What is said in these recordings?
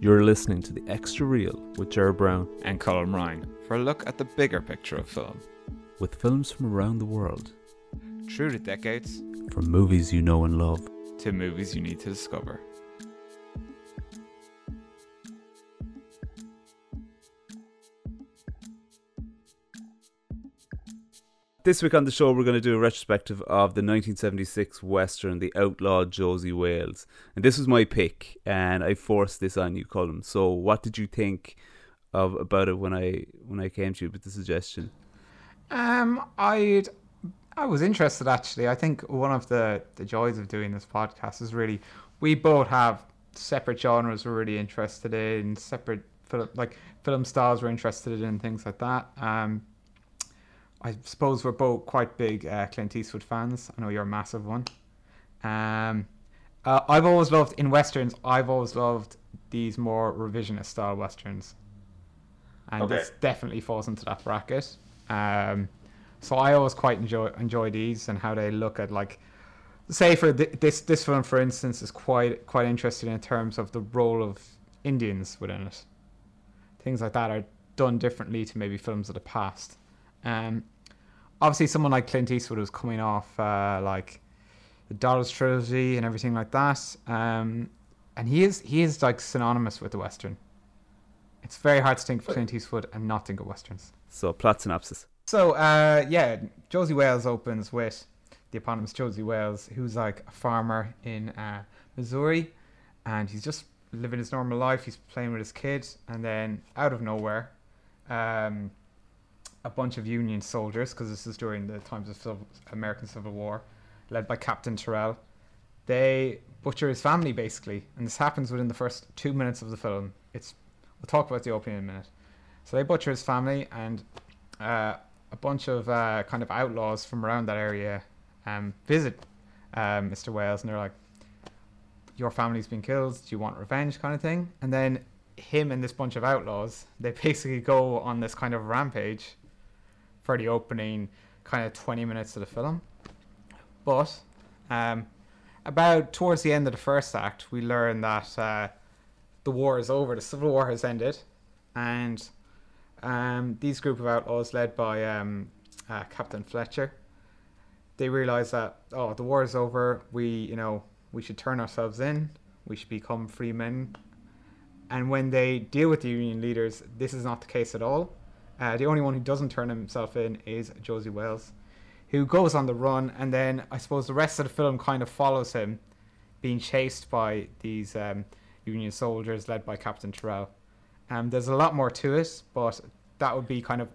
You're listening to The Extra Real with Ger Brown and Colm Ryan for a look at the bigger picture of film. with films from around the world, Through the decades from movies you know and love. to movies you need to discover. This week on the show, we're going to do a retrospective of the 1976 Western, The Outlaw Josey Wales. And this was my pick, and I forced this on you, Colm. So, what did you think of about it when I when I came to you with the suggestion? Um, I'd I was interested actually. I think one of the the joys of doing this podcast is really we both have separate genres we're really interested in, separate film like film styles we're interested in, things like that. Um, I suppose we're both quite big uh, Clint Eastwood fans. I know you're a massive one. Um, uh, I've always loved in westerns. I've always loved these more revisionist style westerns, and Okay. this definitely falls into that bracket. Um, so I always quite enjoy enjoy these and how they look at like, say for th- this this film for instance is quite quite interesting in terms of the role of Indians within it. Things like that are done differently to maybe films of the past. Um, obviously, someone like Clint Eastwood was coming off uh, like the Dollars trilogy and everything like that. Um, and he is he is like synonymous with the western. It's very hard to think of Clint Eastwood and not think of westerns. So, plot synopsis. So, uh, yeah, Josey Wales opens with the eponymous Josey Wales, who's like a farmer in uh, Missouri, and he's just living his normal life. He's playing with his kid, and then out of nowhere, um, a bunch of Union soldiers, because this is during the times of Civil, American Civil War, led by Captain Terrill, they butcher his family basically, and this happens within the first two minutes of the film. It's we'll talk about the opening in a minute. So they butcher his family, and uh, a bunch of uh, kind of outlaws from around that area um, visit um, Mr. Wales, and they're like, "Your family's been killed. Do you want revenge?" kind of thing. And then him and this bunch of outlaws, they basically go on this kind of rampage for the opening kind of 20 minutes of the film. But um, about towards the end of the first act, we learn that uh, the war is over. The civil war has ended, and um, these group of outlaws, led by um, uh, Captain Fletcher, they realize that oh, the war is over. We, you know, we should turn ourselves in. We should become free men. And when they deal with the Union leaders, this is not the case at all. Uh, the only one who doesn't turn himself in is Josey Wales, who goes on the run, and then I suppose the rest of the film kind of follows him, being chased by these um, Union soldiers led by Captain Terrill. Um, there's a lot more to it, but that would be kind of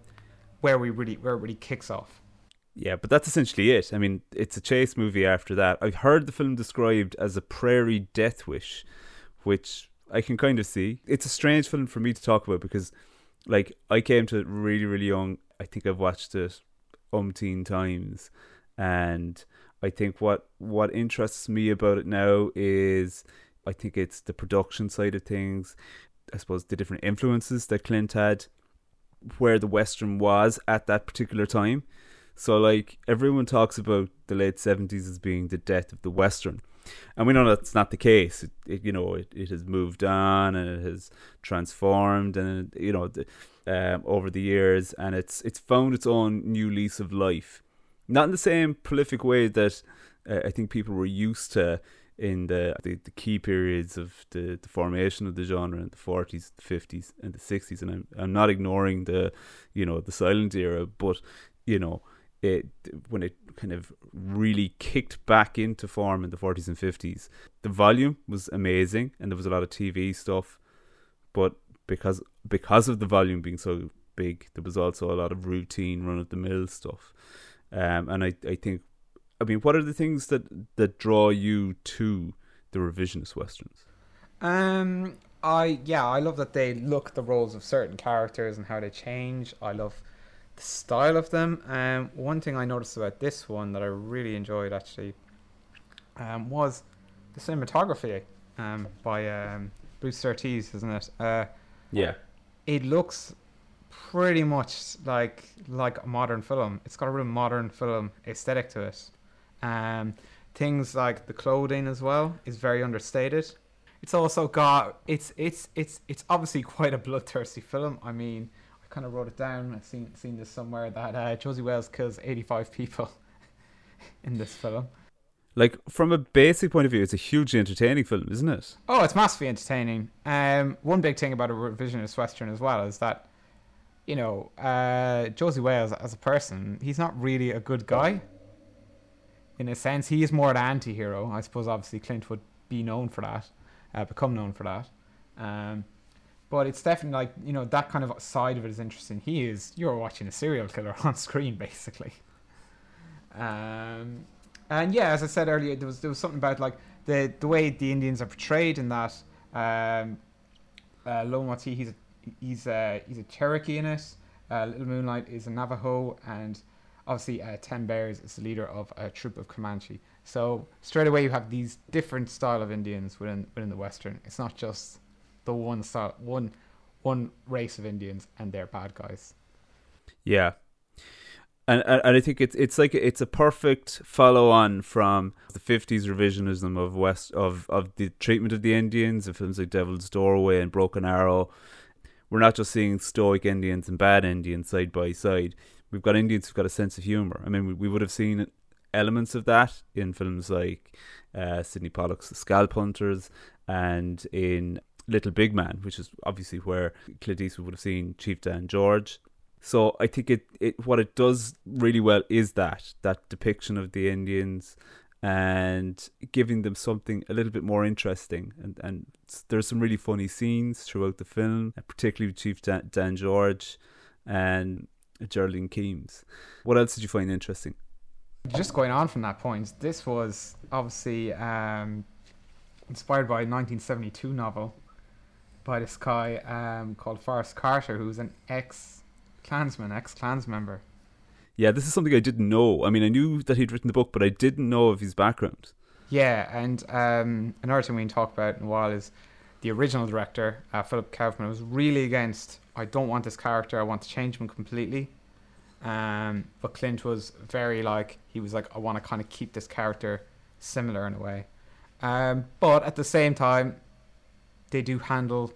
where we really where it really kicks off. Yeah, but that's essentially it. I mean, it's a chase movie after that. I've heard the film described as a prairie death wish, which I can kind of see. It's a strange film for me to talk about because, like, I came to it really, really young. I think I've watched it umpteen times, and I think what what interests me about it now is I think it's the production side of things. I suppose the different influences that Clint had, where the western was at that particular time. So like everyone talks about the late seventies as being the death of the western, and we know that's not the case. It, it, you know, it, it has moved on and it has transformed, and you know, the, um, over the years, and it's it's found its own new lease of life. Not in the same prolific way that uh, I think people were used to in the, the the key periods of the, the formation of the genre in the forties, the fifties, and the sixties. And I'm I'm not ignoring the, you know, the silent era, but you know, it when it kind of really kicked back into form in the 40s and 50s the volume was amazing and there was a lot of TV stuff but because because of the volume being so big there was also a lot of routine run of the mill stuff um, and I, I think I mean what are the things that that draw you to the revisionist westerns Um, I yeah, I love that they look the roles of certain characters and how they change. I love the style of them. Um, one thing I noticed about this one that I really enjoyed actually, um, was the cinematography. Um, by um Bruce Surtees, isn't it? Uh, yeah it looks pretty much like like a modern film. It's got a real modern film aesthetic to it. Um, things like the clothing as well is very understated. it's also got it's it's it's it's obviously quite a bloodthirsty film. I mean, kind of wrote it down. I've seen seen this somewhere that uh, Josey Wales kills 85 people in this film. Like from a basic point of view, it's a hugely entertaining film, isn't it? Oh, it's massively entertaining. Um, one big thing about a revisionist western as well is that, you know, uh, Josey Wales as a person, he's not really a good guy. In a sense, he is more an anti-hero. I suppose obviously Clint would be known for that, uh, become known for that. Um, but it's definitely like you know that kind of side of it is interesting. He is you're watching a serial killer on screen basically. Um, and yeah, as I said earlier, there was there was something about like the the way the Indians are portrayed in that. Um, uh, Lone Watie, he's a, he's a, he's a Cherokee in it. Uh, Little Moonlight is a Navajo, and obviously uh, Ten Bears is the leader of a troop of Comanche. So straight away you have these different style of Indians within within the Western. It's not just the one style, one one race of Indians and they're bad guys. Yeah, and and I think it's it's like it's a perfect follow on from the fifties revisionism of West of of the treatment of the Indians in films like Devil's Doorway and Broken Arrow. We're not just seeing stoic Indians and bad Indians side by side. We've got Indians who've got a sense of humor. I mean, we, we would have seen elements of that in films like uh, Sydney Pollack's The Scalp Hunters and in Little Big Man, which is obviously where Clint Eastwood would have seen Chief Dan George. So I think it, it what it does really well is that that depiction of the Indians and giving them something a little bit more interesting and and there's some really funny scenes throughout the film, particularly with Chief Dan, Dan George and Geraldine Keams. What else did you find interesting? Just going on from that point, this was obviously um, inspired by a 1972 novel by this guy um, called Forrest Carter, who's an ex Klansman, ex Klans member. Yeah, this is something I didn't know. I mean, I knew that he'd written the book, but I didn't know of his background. Yeah, and um, another thing we can talk about in a while is the original director, uh, Philip Kaufman, was really against. I don't want this character. I want to change him completely. Um, but Clint was very like he was like I want to kind of keep this character similar in a way. Um, but at the same time, they do handle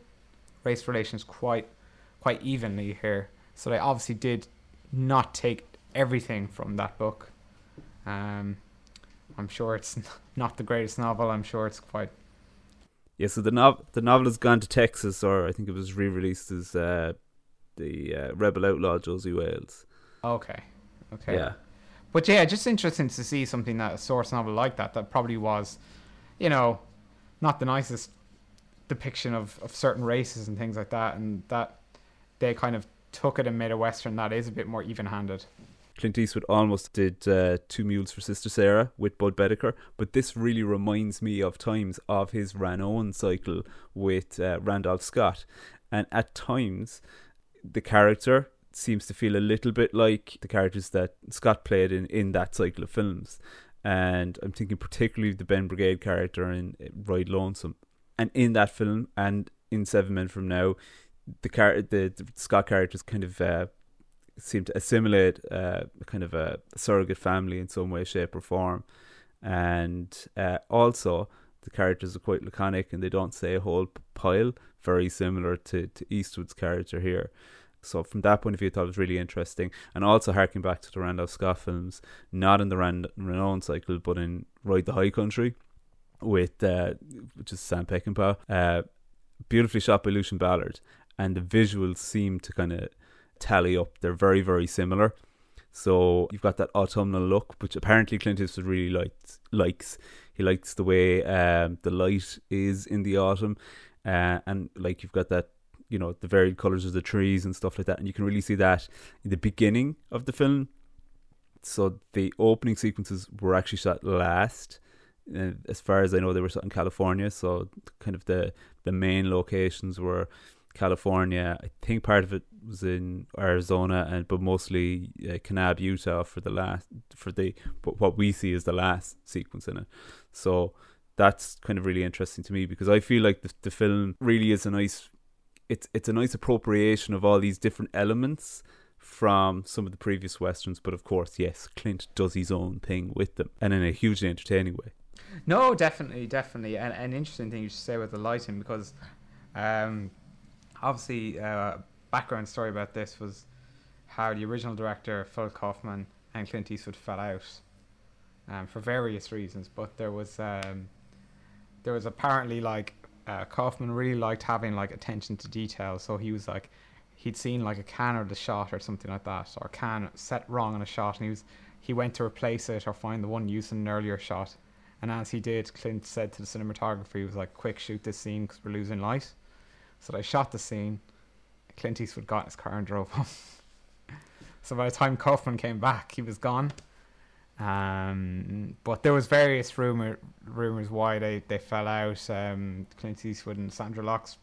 race relations quite quite evenly here. So they obviously did not take everything from that book. Um, I'm sure it's not the greatest novel. I'm sure it's quite. Yeah, so the novel the novel has gone to Texas, or I think it was re-released as uh, the uh, Rebel Outlaw Josey Wales. Okay, okay. Yeah, but yeah, just interesting to see something that a source novel like that that probably was, you know, not the nicest depiction of, of certain races and things like that, and that they kind of took it and made a western that is a bit more even-handed. Clint Eastwood almost did uh, Two Mules for Sister Sarah with Bud Boetticher, but this really reminds me of times of his Ranown cycle with uh, Randolph Scott. And at times, the character seems to feel a little bit like the characters that Scott played in, in that cycle of films. And I'm thinking particularly the Ben Brigade character in Ride Lonesome. And in that film and in Seven Men from Now, the car the, the Scott characters kind of uh, seem to assimilate uh, kind of a surrogate family in some way, shape, or form, and uh, also the characters are quite laconic and they don't say a whole pile. Very similar to to Eastwood's character here. So from that point of view, I thought it was really interesting, and also harking back to the Randolph Scott films, not in the Rand- Ranown cycle, but in Ride the High Country, with uh, which is Sam Peckinpah, uh, beautifully shot by Lucian Ballard, and the visuals seem to kind of tally up. They're very, very similar. So you've got that autumnal look, which apparently Clint Eastwood really likes. Likes he likes the way um, the light is in the autumn, uh, and like you've got that, you know, the varied colors of the trees and stuff like that, and you can really see that in the beginning of the film. So the opening sequences were actually shot last. Uh, as far as I know, they were in California. So kind of the the main locations were California. I think part of it was in Arizona, and but mostly uh, Kanab, Utah for the last for the what we see is the last sequence in it. So that's kind of really interesting to me because I feel like the the film really is a nice it's it's a nice appropriation of all these different elements from some of the previous westerns, but of course, yes, Clint does his own thing with them and in a hugely entertaining way. No, definitely, definitely, and an interesting thing you should say with the lighting because, um, obviously, uh, background story about this was how the original director Phil Kaufman and Clint Eastwood fell out, um, for various reasons. But there was um, there was apparently like uh, Kaufman really liked having like attention to detail, so he was like he'd seen like a can or the shot or something like that, or a can set wrong on a shot, and he was he went to replace it or find the one used in an earlier shot. And as he did, Clint said to the cinematographer, he was like, "Quick, shoot this scene because we're losing light." So they shot the scene. Clint Eastwood got in his car and drove home. so by the time Kaufman came back, he was gone. Um, but there was various rumor rumors why they, they fell out. Um, Clint Eastwood and Sondra Locke's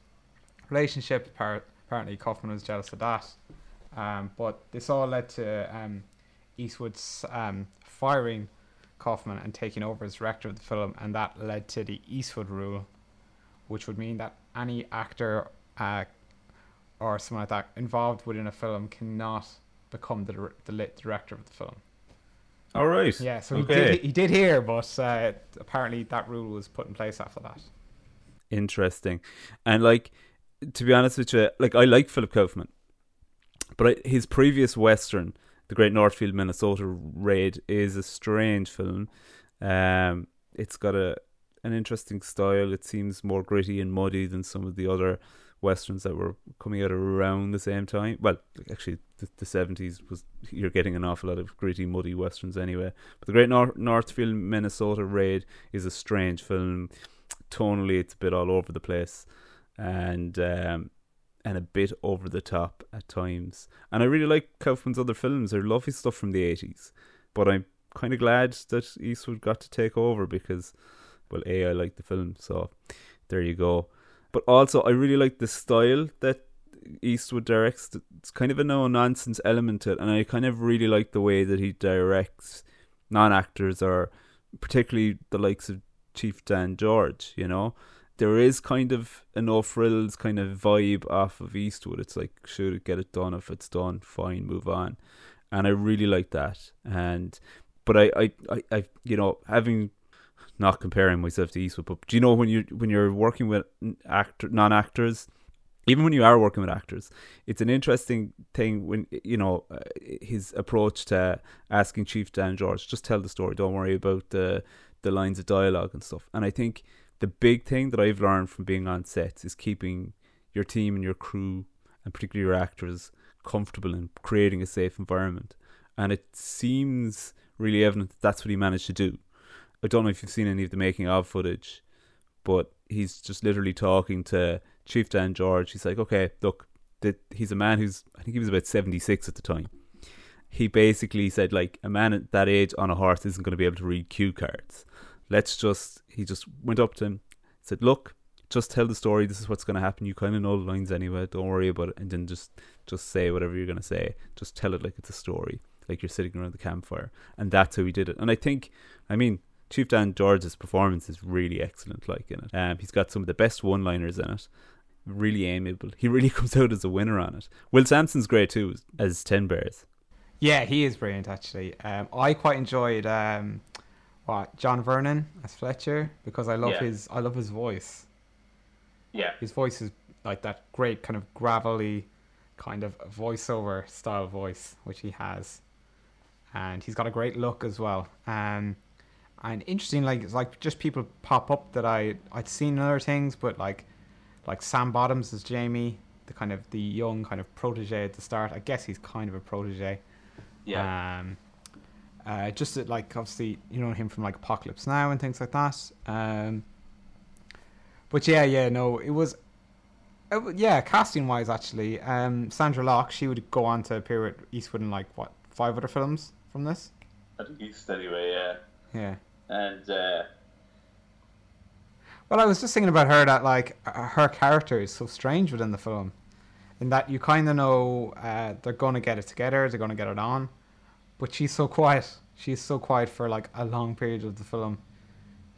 relationship. Apparently, Kaufman was jealous of that. Um, but this all led to um, Eastwood's um, firing Kaufman and taking over as director of the film, and that led to the Eastwood rule, which would mean that any actor uh, or someone like that involved within a film cannot become the the lit director of the film. All right. Yeah, so okay. he did he did here, but uh, apparently that rule was put in place after that. Interesting, and like to be honest with you, like I like Philip Kaufman, but I, his previous western, The Great Northfield, Minnesota Raid, is a strange film. Um, it's got a an interesting style. It seems more gritty and muddy than some of the other westerns that were coming out around the same time. Well, actually, the, the 70s was you're getting an awful lot of gritty, muddy westerns anyway. But the Great Nor- Northfield, Minnesota Raid is a strange film. Tonally, it's a bit all over the place, and um, and a bit over the top at times. And I really like Kaufman's other films. I love his stuff from the 80s, but I'm kind of glad that Eastwood got to take over because, well, a I like the film, so there you go. But also, I really like the style that Eastwood directs. It's kind of a no nonsense element to it, and I kind of really like the way that he directs non actors or particularly the likes of Chief Dan George. You know, there is kind of an No Frills kind of vibe off of Eastwood. It's like, should it get it done? If it's done, fine, move on. And I really like that. And but I, I, I, I you know, having not comparing myself to Eastwood, but do you know when you when you're working with actor non actors, even when you are working with actors, it's an interesting thing when you know uh, his approach to asking Chief Dan George just tell the story, don't worry about the the lines of dialogue and stuff. And I think the big thing that I've learned from being on sets is keeping your team and your crew and particularly your actors comfortable and creating a safe environment. And it seems really evident that that's what he managed to do. I don't know if you've seen any of the making of footage, but he's just literally talking to Chief Dan George. He's like, okay, look, that he's a man who's I think he was about seventy six at the time. He basically said like a man at that age on a horse isn't going to be able to read cue cards. Let's just he just went up to him, said, look, just tell the story. This is what's going to happen. You kind of know the lines anyway. Don't worry about it, and then just just say whatever you're going to say. Just tell it like it's a story, like you're sitting around the campfire, and that's how he did it. And I think, I mean, Chief Dan George's performance is really excellent. Like in it, um, he's got some of the best one-liners in it. Really amiable. He really comes out as a winner on it. Will Sampson's great too as Ten Bears. Yeah, he is brilliant actually. Um, I quite enjoyed um, what John Vernon as Fletcher because I love Yeah. his I love his voice. Yeah. His voice is like that great kind of gravelly kind of voiceover style voice which he has, and he's got a great look as well. Um, and interesting, like it's like just people pop up that I I'd seen in other things, but like like Sam Bottoms as Jamie, the kind of the young kind of protege at the start. I guess he's kind of a protege. Yeah. Um, uh, just that, like obviously you know him from like Apocalypse Now and things like that. Um, but yeah, yeah, no, it was, it, yeah, casting wise actually, um, Sondra Locke she would go on to appear with Eastwood in like what five other films from this. I think East anyway, yeah. Yeah. And uh, Well, I was just thinking about her that like uh, her character is so strange within the film, in that you kind of know uh, they're gonna get it together, they're gonna get it on, but she's so quiet. She's so quiet for like a long period of the film.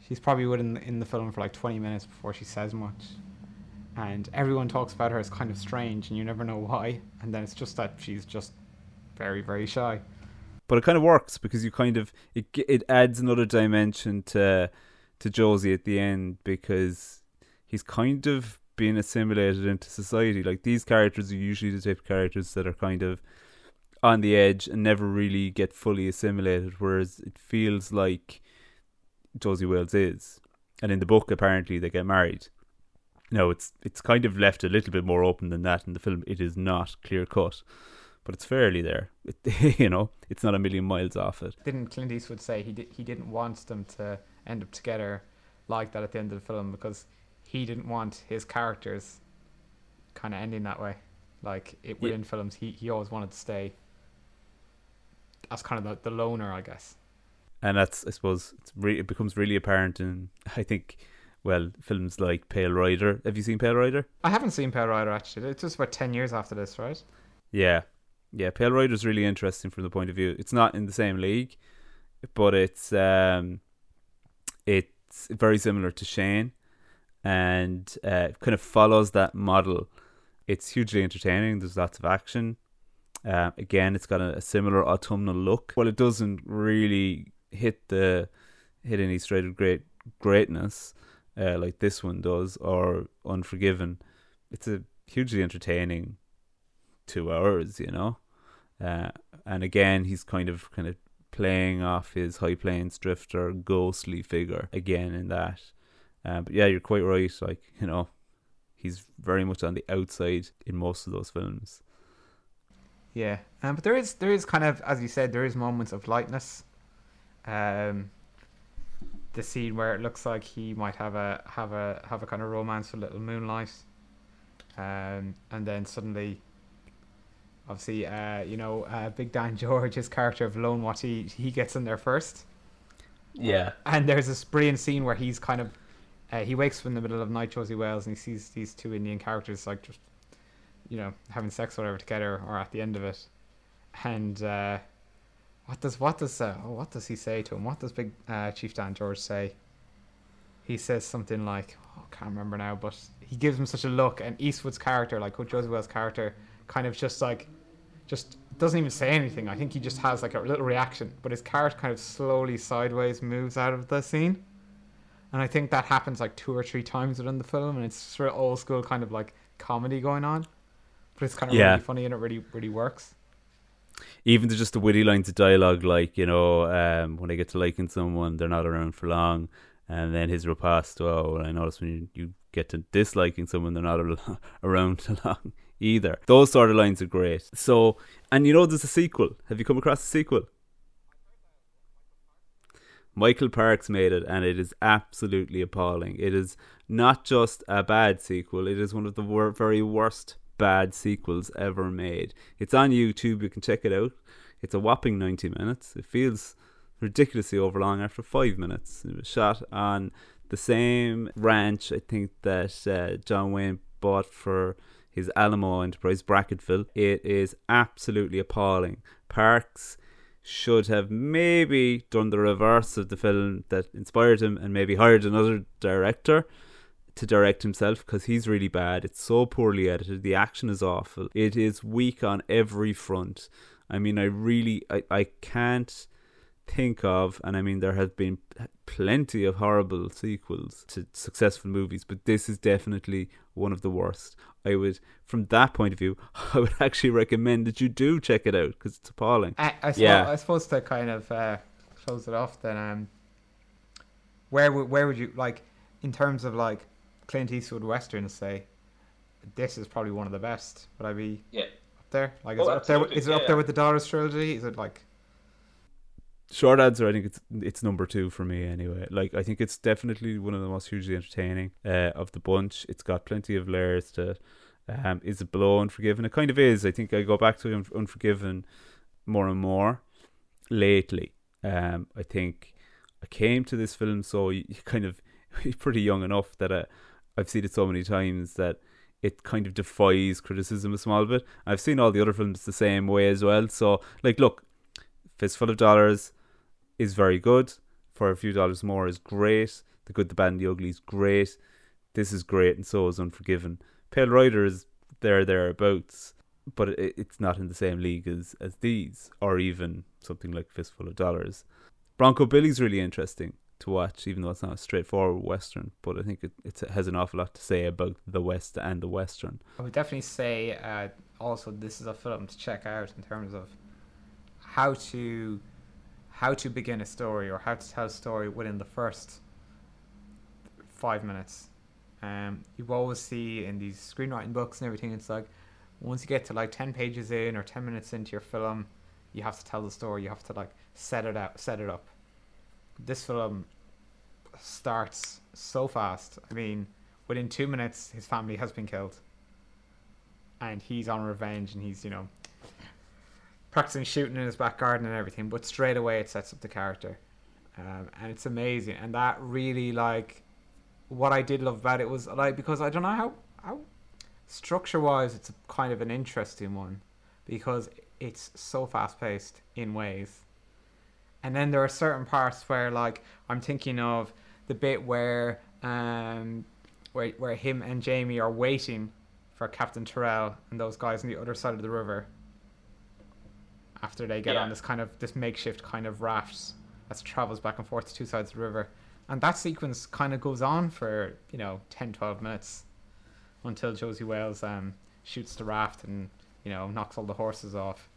She's probably within in the film for like twenty minutes before she says much, and everyone talks about her as kind of strange, and you never know why. And then it's just that she's just very very shy. but it kind of works because you kind of it it adds another dimension to to Josey at the end because he's kind of being assimilated into society. Like these characters are usually the type of characters that are kind of on the edge and never really get fully assimilated, whereas it feels like Josey Wales is. And in the book, apparently, they get married. No, it's it's kind of left a little bit more open than that in the film. It is not clear cut, but it's fairly there. It, you know, it's not a million miles off it. Didn't Clint Eastwood say he did, he didn't want them to end up together like that at the end of the film because he didn't want his characters kind of ending that way. Like it within films, he he always wanted to stay as kind of the, the loner, I guess. And that's, I suppose, it's re- it becomes really apparent in, I think, well, films like Pale Rider. Have you seen Pale Rider? I haven't seen Pale Rider actually. It's just about ten years after this, right? Yeah, yeah. Pale Rider is really interesting from the point of view. It's not in the same league, but it's um, it's very similar to Shane, and uh, kind of follows that model. It's hugely entertaining. There's lots of action. Uh, again, it's got a, a, similar autumnal look. Well, it doesn't really hit the hit any straight of great greatness uh, like this one does, or Unforgiven. It's a hugely entertaining two hours, you know. Uh, and again, he's kind of kind of playing off his High Plains Drifter ghostly figure again in that. Uh, but yeah, you're quite right. Like you know, he's very much on the outside in most of those films. Yeah, um, but there is there is kind of as you said there is moments of lightness. Um, the scene where it looks like he might have a have a have a kind of romance with little moonlight, um, and then suddenly, obviously, uh, you know, uh, Big Dan George, his character of Lone Watie, he he gets in there first. Yeah, and there's this brilliant scene where he's kind of uh, he wakes up in the middle of night, Josey Wales, and he sees these two Indian characters like just you know having sex or whatever together, or at the end of it, and uh, what does what does uh, oh, what does he say to him? What does Big uh, Chief Dan George say? He says something like, oh, I can't remember now, but he gives him such a look, and Eastwood's character, like Josey Wales' character, kind of just like, just doesn't even say anything. I think he just has like a little reaction, but his character kind of slowly sideways moves out of the scene, and I think that happens like two or three times within the film, and it's sort of old school kind of like comedy going on, but it's kind of yeah. really funny and it really really works even to just the witty lines of dialogue, like you know, um, when I get to liking someone, they're not around for long, and then his riposte. Oh, I notice when you, you get to disliking someone, they're not around too long either. Those sort of lines are great. So, and you know, there's a sequel. Have you come across the sequel? Michael Parks made it, and it is absolutely appalling. It is not just a bad sequel; it is one of the wor- very worst bad sequels ever made. It's on YouTube, you can check it out. It's a whopping 90 minutes. It feels ridiculously overlong after five minutes. It was shot on the same ranch, I think, that uh, John Wayne bought for his Alamo Enterprise, Brackettville. It is absolutely appalling. Parks should have maybe done the reverse of the film that inspired him and maybe hired another director to direct himself because he's really bad. It's so poorly edited. The action is awful. It is weak on every front. I mean, I really, I, I can't think of, and I mean, there have been plenty of horrible sequels to successful movies, but this is definitely one of the worst. I would, from that point of view, I would actually recommend that you do check it out because it's appalling. I, I, suppose, yeah. I suppose to kind of uh, close it off, then, um, where would where would you like in terms of like Clint Eastwood westerns say this is probably one of the best. Would I be yeah up there? Like, is oh, it up there? Is it up there with the Dollars trilogy? Is it like? Short answer, I think it's it's number two for me anyway. Like I think it's definitely one of the most hugely entertaining uh, of the bunch. It's got plenty of layers to. Um, is it below Unforgiven? It kind of is. I think I go back to Unforgiven more and more lately. Um, I think I came to this film so you, you kind of pretty young enough that I, I've seen it so many times that it kind of defies criticism a small bit. I've seen all the other films the same way as well. So, like, look, Fistful of Dollars is very good. For a few dollars more is great. The Good, the Bad, and the Ugly is great. This is great, and so is Unforgiven. Pale Rider is there thereabouts, but it, it's not in the same league as as these, or even something like Fistful of Dollars. Bronco Billy's really interesting. To watch, even though it's not a straightforward western. But I think it, it has an awful lot to say about the West and the western. I would definitely say uh, also this is a film to check out in terms of how to how to begin a story or how to tell a story within the first five minutes. Um, you always see in these screenwriting books and everything, it's like once you get to like ten pages in or ten minutes into your film, you have to tell the story. You have to like set it out, set it up. This film starts so fast. I mean, within two minutes, his family has been killed, and he's on revenge, and he's you know practicing shooting in his back garden and everything. But straight away, it sets up the character, um, and it's amazing. And that really like what I did love about it was like because I don't know how how structure wise, it's kind of an interesting one because it's so fast paced in ways. And then there are certain parts where, like, I'm thinking of the bit where, um, where where him and Jamie are waiting for Captain Terrill and those guys on the other side of the river. After they get Yeah. on this kind of this makeshift kind of raft that travels back and forth to two sides of the river, and that sequence kind of goes on for you know 10, 12 minutes until Josey Wales um, shoots the raft and you know knocks all the horses off.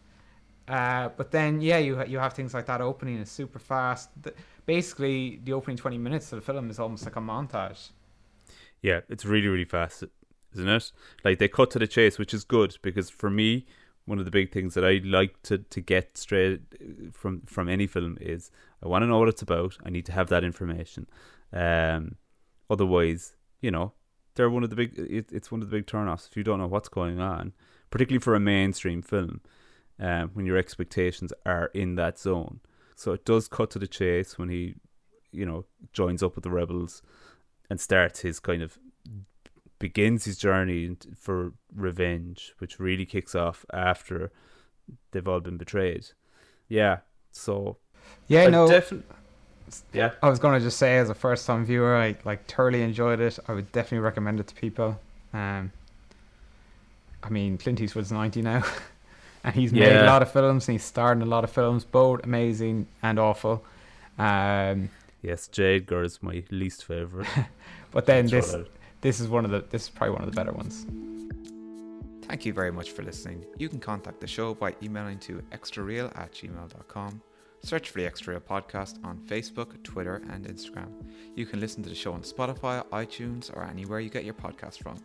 Uh, but then yeah, you you have things like that opening is super fast. The, basically, the opening twenty minutes of the film is almost like a montage. Yeah, it's really really fast, isn't it? Like they cut to the chase, which is good because for me, one of the big things that I like to to get straight uh, from from any film is I want to know what it's about. I need to have that information. Um, otherwise, you know, they're one of the big. It, it's one of the big turnoffs if you don't know what's going on, particularly for a mainstream film. Um, when your expectations are in that zone, so it does cut to the chase when he, you know, joins up with the rebels and starts his kind of begins his journey for revenge, which really kicks off after they've all been betrayed. Yeah, so Yeah, I no, defin- yeah, I was gonna just say as a first time viewer, I like thoroughly enjoyed it. I would definitely recommend it to people. Um, I mean, Clint Eastwood's ninety now, and he's made a lot of films and he's starred in a lot of films, both amazing and awful. Um, yes, J. Edgar is my least favorite. but then Throw this this is one of the this is probably one of the better ones. Thank you very much for listening. You can contact the show by emailing to extrareal at gmail.com. Search for the Extra Real Podcast on Facebook, Twitter, and Instagram. You can listen to the show on Spotify, iTunes, or anywhere you get your podcast from.